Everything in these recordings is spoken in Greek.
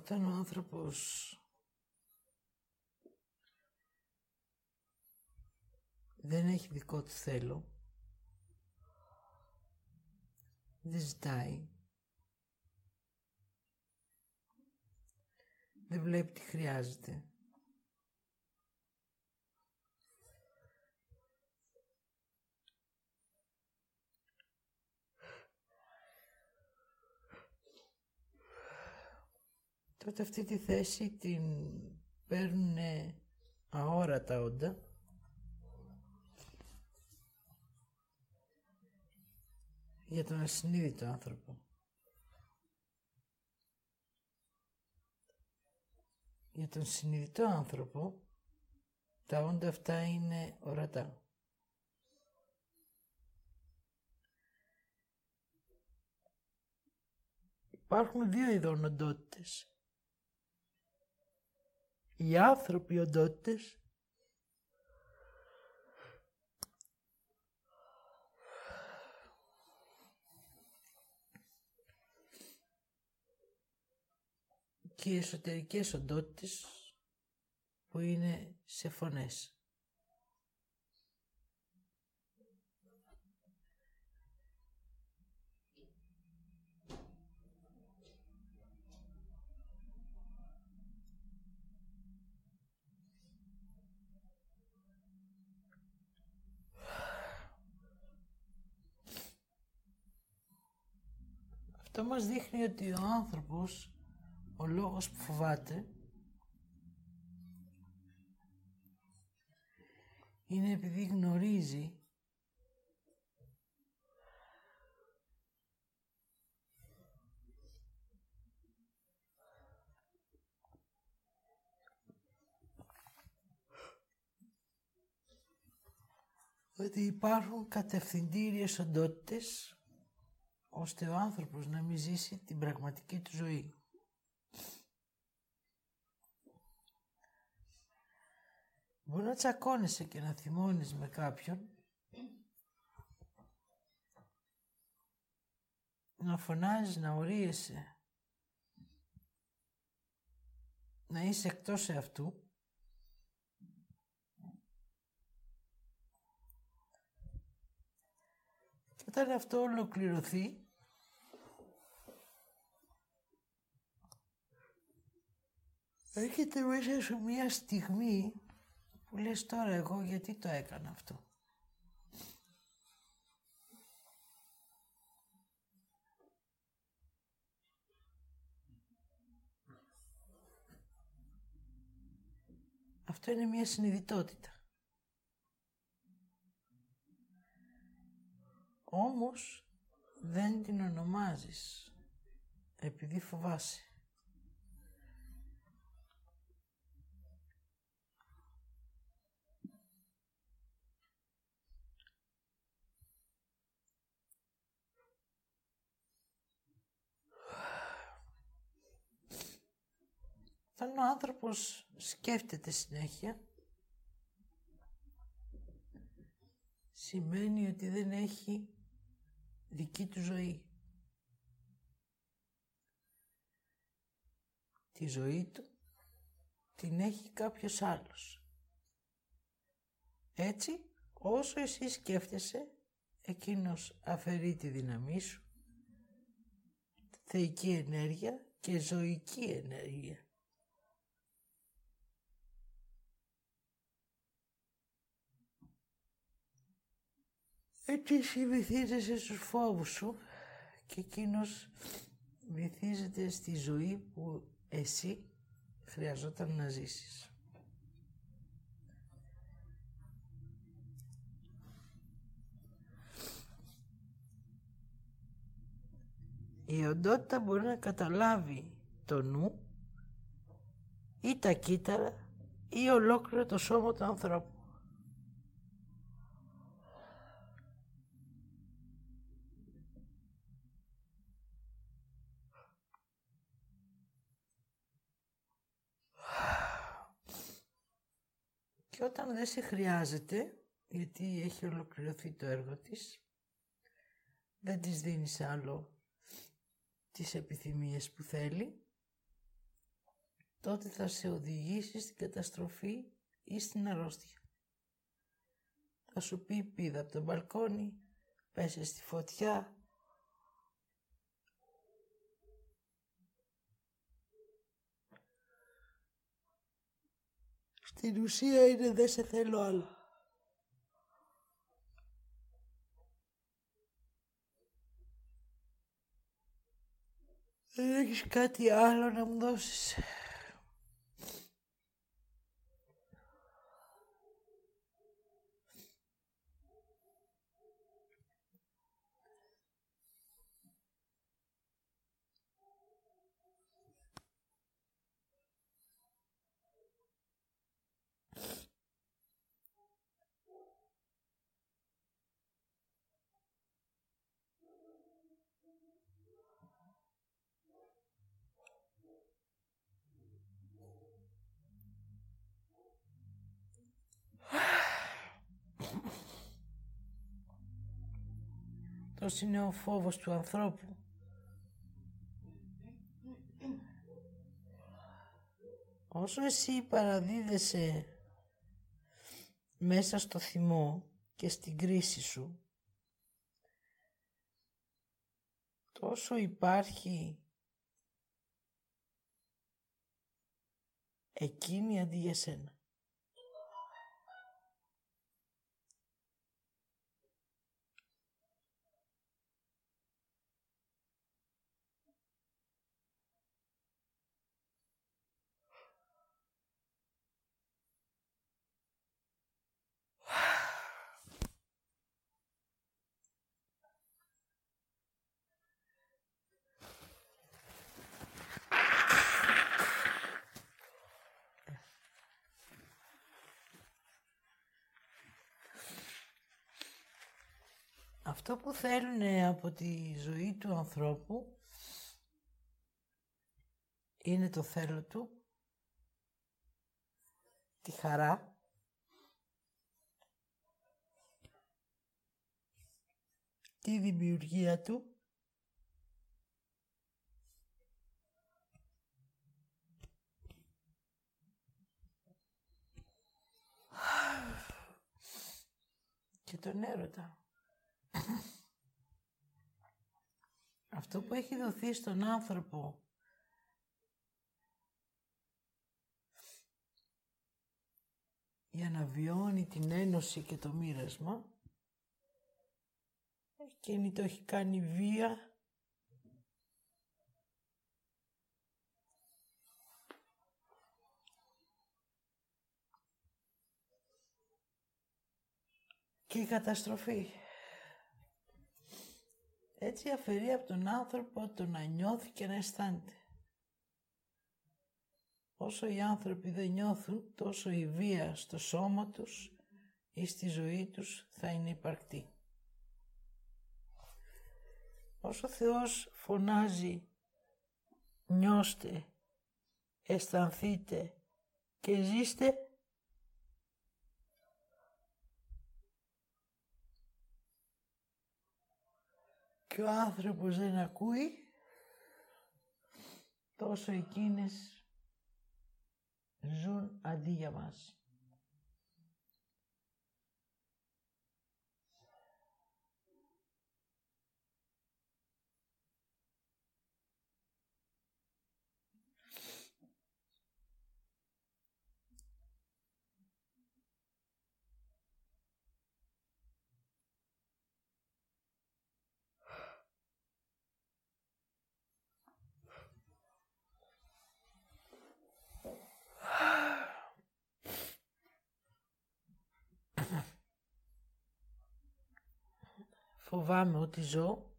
Όταν ο άνθρωπος δεν έχει δικό του θέλω, δεν ζητάει, δεν βλέπει τι χρειάζεται. Τότε αυτή τη θέση την παίρνουν αόρατα όντα για τον ασυνείδητο άνθρωπο. Για τον συνειδητό άνθρωπο τα όντα αυτά είναι ορατά. Υπάρχουν δύο ειδών οντότητες οι άνθρωποι οντότητες και οι εσωτερικές οντότητες που είναι σε φωνές. Αυτό μας δείχνει ότι ο άνθρωπος, ο λόγος που φοβάται, είναι επειδή γνωρίζει ότι υπάρχουν κατευθυντήριες οντότητες ώστε ο άνθρωπος να μην ζήσει την πραγματική του ζωή. Μπορεί να τσακώνεσαι και να θυμώνεις με κάποιον, να φωνάζεις, να ορίεσαι, να είσαι εκτός εαυτού, όταν αυτό ολοκληρωθεί, έρχεται μέσα σου μια στιγμή που λες τώρα εγώ γιατί το έκανα αυτό. Αυτό είναι μια συνειδητότητα. Όμως δεν την ονομάζεις επειδή φοβάσαι. Όταν ο άνθρωπος σκέφτεται συνέχεια, σημαίνει ότι δεν έχει δική του ζωή. Τη ζωή του την έχει κάποιος άλλος. Έτσι, όσο εσύ σκέφτεσαι, εκείνος αφαιρεί τη δύναμή σου, θεϊκή ενέργεια και ζωική ενέργεια. Έτσι εσύ βυθίζεσαι στους φόβους σου και εκείνος βυθίζεται στη ζωή που εσύ χρειαζόταν να ζήσεις. Η οντότητα μπορεί να καταλάβει το νου ή τα κύτταρα ή ολόκληρο το σώμα του ανθρώπου. Και όταν δεν σε χρειάζεται, γιατί έχει ολοκληρωθεί το έργο της, δεν της δίνεις άλλο τις επιθυμίες που θέλει, τότε θα σε οδηγήσει στην καταστροφή ή στην αρρώστια. Θα σου πει πήδα από το μπαλκόνι, πέσε στη φωτιά. Στην ουσία είναι δεν σε θέλω άλλο. Δεν έχεις κάτι άλλο να μου δώσεις; Αυτός είναι ο φόβος του ανθρώπου. Όσο εσύ παραδίδεσαι μέσα στο θυμό και στην κρίση σου, τόσο υπάρχει εκείνη αντί για σένα. Αυτό που θέλουν από τη ζωή του ανθρώπου είναι το θέλω του, τη χαρά, τη δημιουργία του και τον έρωτα. Αυτό που έχει δοθεί στον άνθρωπο για να βιώνει την ένωση και το μοίρασμα εκείνη το έχει κάνει βία και η καταστροφή. Έτσι αφαιρεί από τον άνθρωπο το να νιώθει και να αισθάνεται. Όσο οι άνθρωποι δεν νιώθουν, τόσο η βία στο σώμα τους ή στη ζωή τους θα είναι υπαρκτή. Όσο ο Θεός φωνάζει νιώστε, αισθανθείτε και ζήστε, και ο άνθρωπος δεν ακούει, τόσο εκείνες ζουν αντί για μας. Φοβάμαι ότι ζω.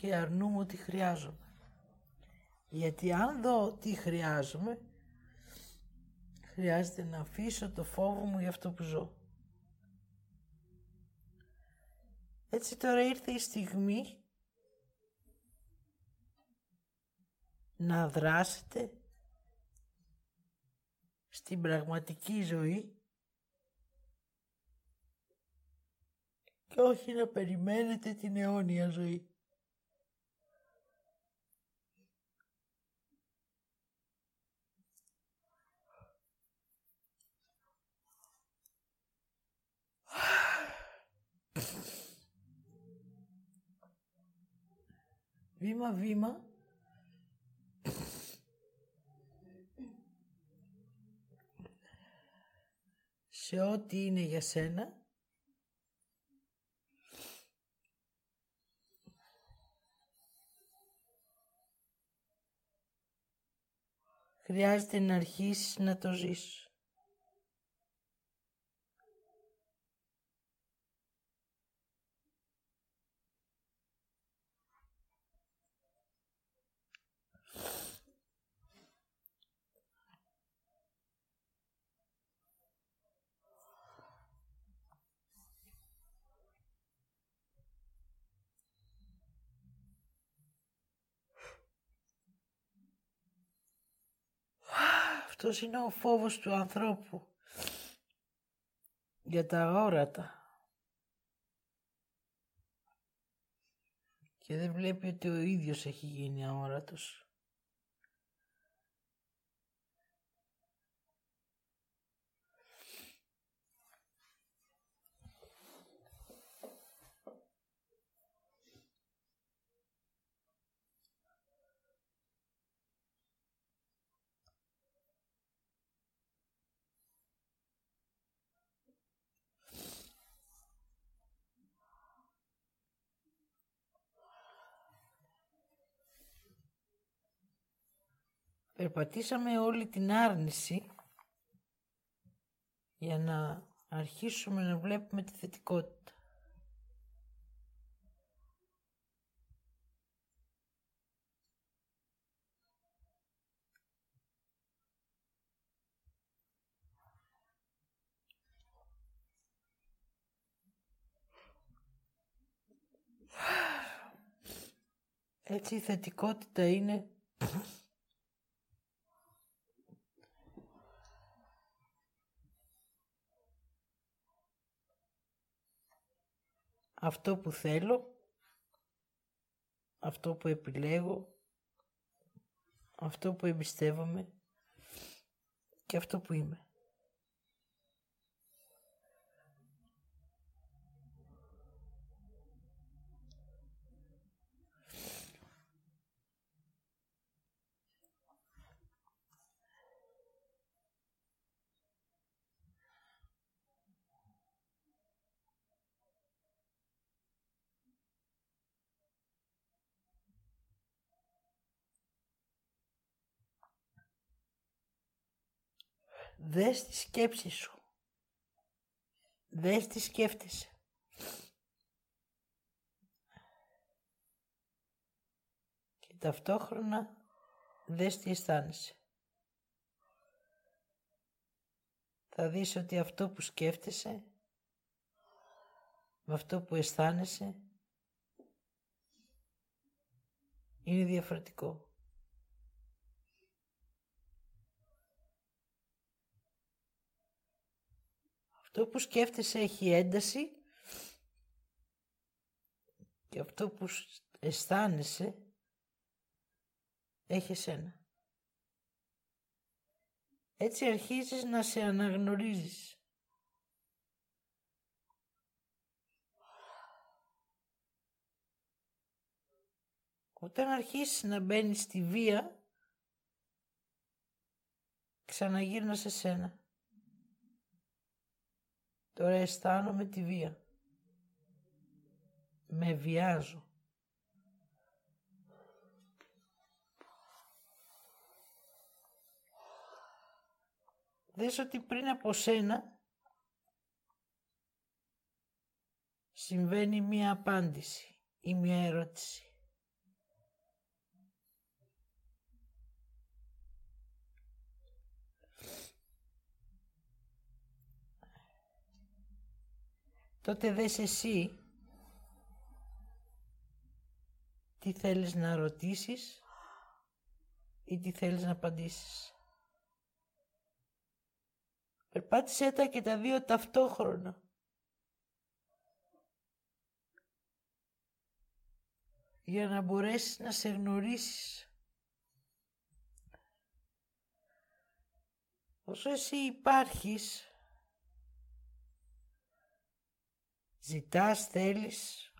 Και αρνούμε ότι χρειάζομαι. Γιατί αν δω τι χρειάζομαι, χρειάζεται να αφήσω το φόβο μου για αυτό που ζω. Έτσι τώρα ήρθε η στιγμή να δράσετε στην πραγματική ζωή και όχι να περιμένετε την αιώνια ζωή. Βήμα βήμα σε ό,τι είναι για σένα χρειάζεται να αρχίσεις να το ζεις. Αυτός είναι ο φόβος του ανθρώπου για τα όρατα. Και δεν βλέπει ότι ο ίδιος έχει γίνει αόρατος. Περπατήσαμε όλη την άρνηση για να αρχίσουμε να βλέπουμε τη θετικότητα. Έτσι η θετικότητα είναι αυτό που θέλω, αυτό που επιλέγω, αυτό που εμπιστεύομαι και αυτό που είμαι. Δες τη σκέψη σου. Δες τι σκέφτεσαι. Και ταυτόχρονα δες τι αισθάνεσαι. Θα δεις ότι αυτό που σκέφτεσαι με αυτό που αισθάνεσαι είναι διαφορετικό. Αυτό που σκέφτεσαι έχει ένταση και αυτό που αισθάνεσαι έχει εσένα. Έτσι αρχίζεις να σε αναγνωρίζεις. Όταν αρχίσεις να μπαίνεις στη βία, ξαναγύρνα σε σένα. Τώρα αισθάνομαι τη βία. Με βιάζω. Δες ότι πριν από σένα συμβαίνει μία απάντηση ή μία ερώτηση. Τότε δες εσύ τι θέλεις να ρωτήσεις ή τι θέλεις να απαντήσεις. Περπάτησέ τα και τα δύο ταυτόχρονα. για να μπορέσεις να σε γνωρίσεις. Όσο εσύ υπάρχεις, ζητάς, θέλεις,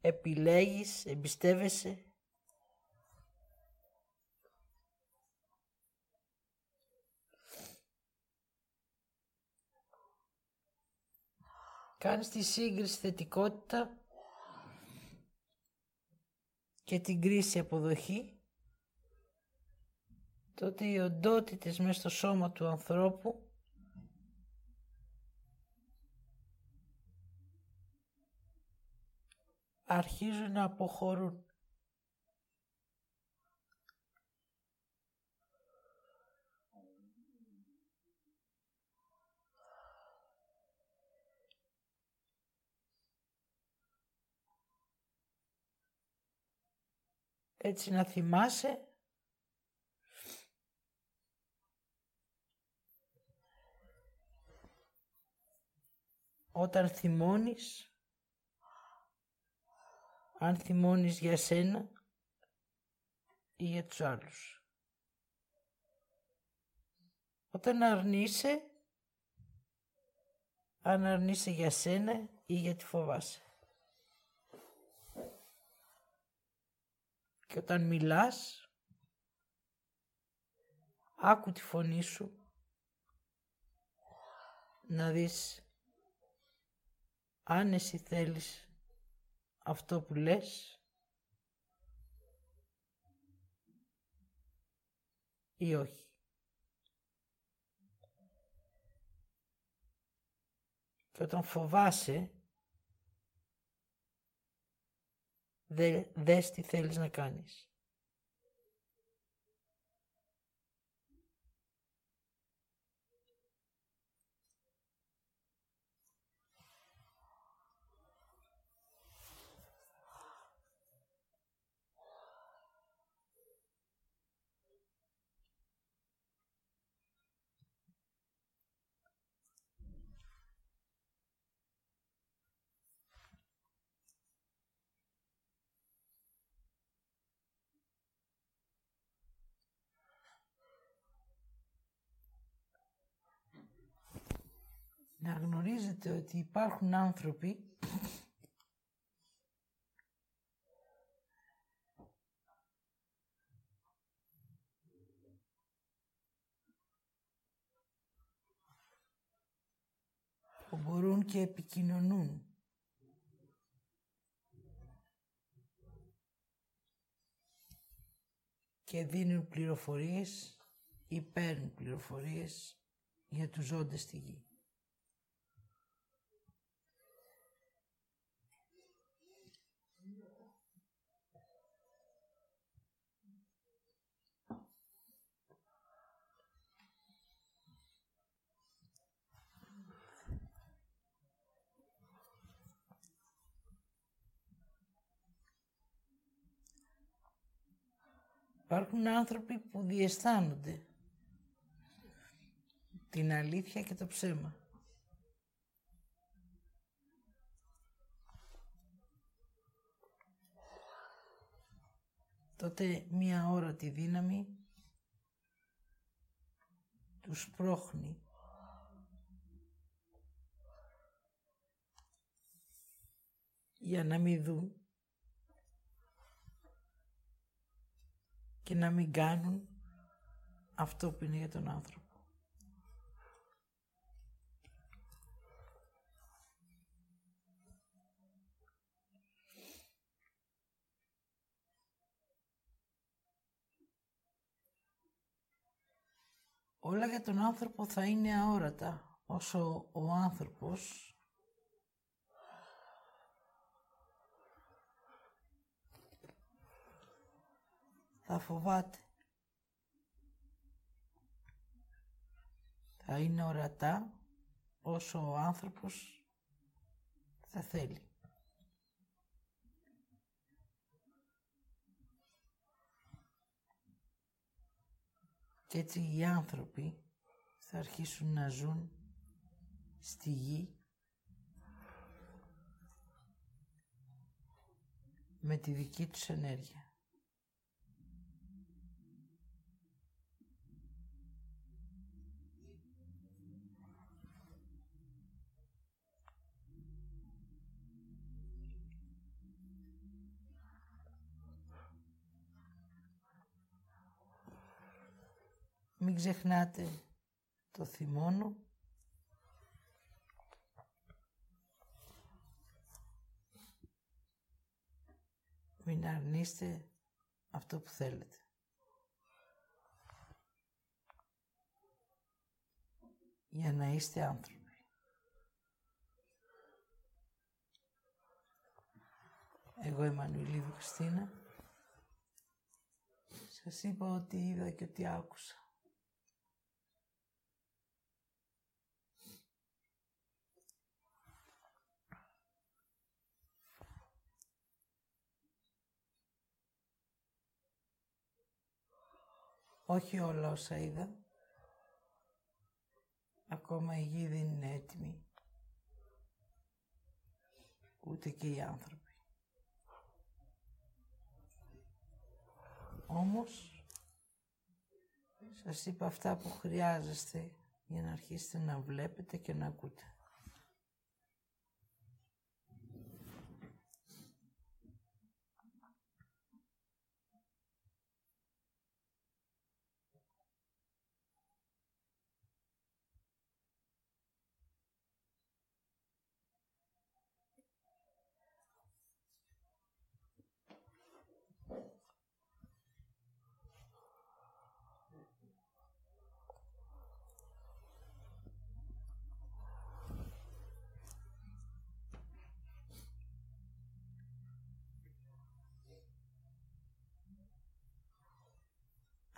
επιλέγεις, εμπιστεύεσαι, κάνεις τη σύγκριση θετικότητα και την κρίση αποδοχή, τότε οι οντότητες μέσα στο σώμα του ανθρώπου αρχίζουν να αποχωρούν. έτσι να θυμάσαι όταν θυμώνεις αν θυμώνεις για σένα ή για τους άλλους. Όταν αρνείσαι, αν αρνείσαι για σένα ή γιατί φοβάσαι. Και όταν μιλάς, άκου τη φωνή σου να δεις αν εσύ θέλεις αυτό που λες ή όχι. Και όταν φοβάσαι Δε, δες τι θέλεις να κάνεις. Να γνωρίζετε ότι υπάρχουν άνθρωποι που μπορούν και επικοινωνούν. και δίνουν πληροφορίες ή παίρνουν πληροφορίες για τους ζώντες στη γη. Υπάρχουν άνθρωποι που διαισθάνονται την αλήθεια και το ψέμα. Τότε μία ώρα τη δύναμη τους πρόχνει για να μην δουν και να μην κάνουν αυτό που είναι για τον άνθρωπο. Όλα για τον άνθρωπο θα είναι αόρατα όσο ο άνθρωπος θα φοβάται. Θα είναι ορατά όσο ο άνθρωπος θα θέλει. Και έτσι οι άνθρωποι θα αρχίσουν να ζουν στη γη με τη δική τους ενέργεια. Μην ξεχνάτε το θυμόνο Μην αρνείστε αυτό που θέλετε. Για να είστε άνθρωποι. Εγώ είμαι Ανουηλίδου Χριστίνα. Σας είπα ότι είδα και ότι άκουσα. Όχι όλα όσα είδα. Ακόμα η γη δεν είναι έτοιμη. Ούτε και οι άνθρωποι. Όμως, σας είπα αυτά που χρειάζεστε για να αρχίσετε να βλέπετε και να ακούτε.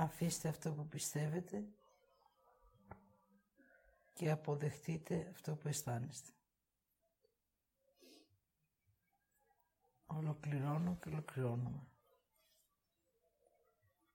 Αφήστε αυτό που πιστεύετε και αποδεχτείτε αυτό που αισθάνεστε. Ολοκληρώνω και ολοκληρώνομαι.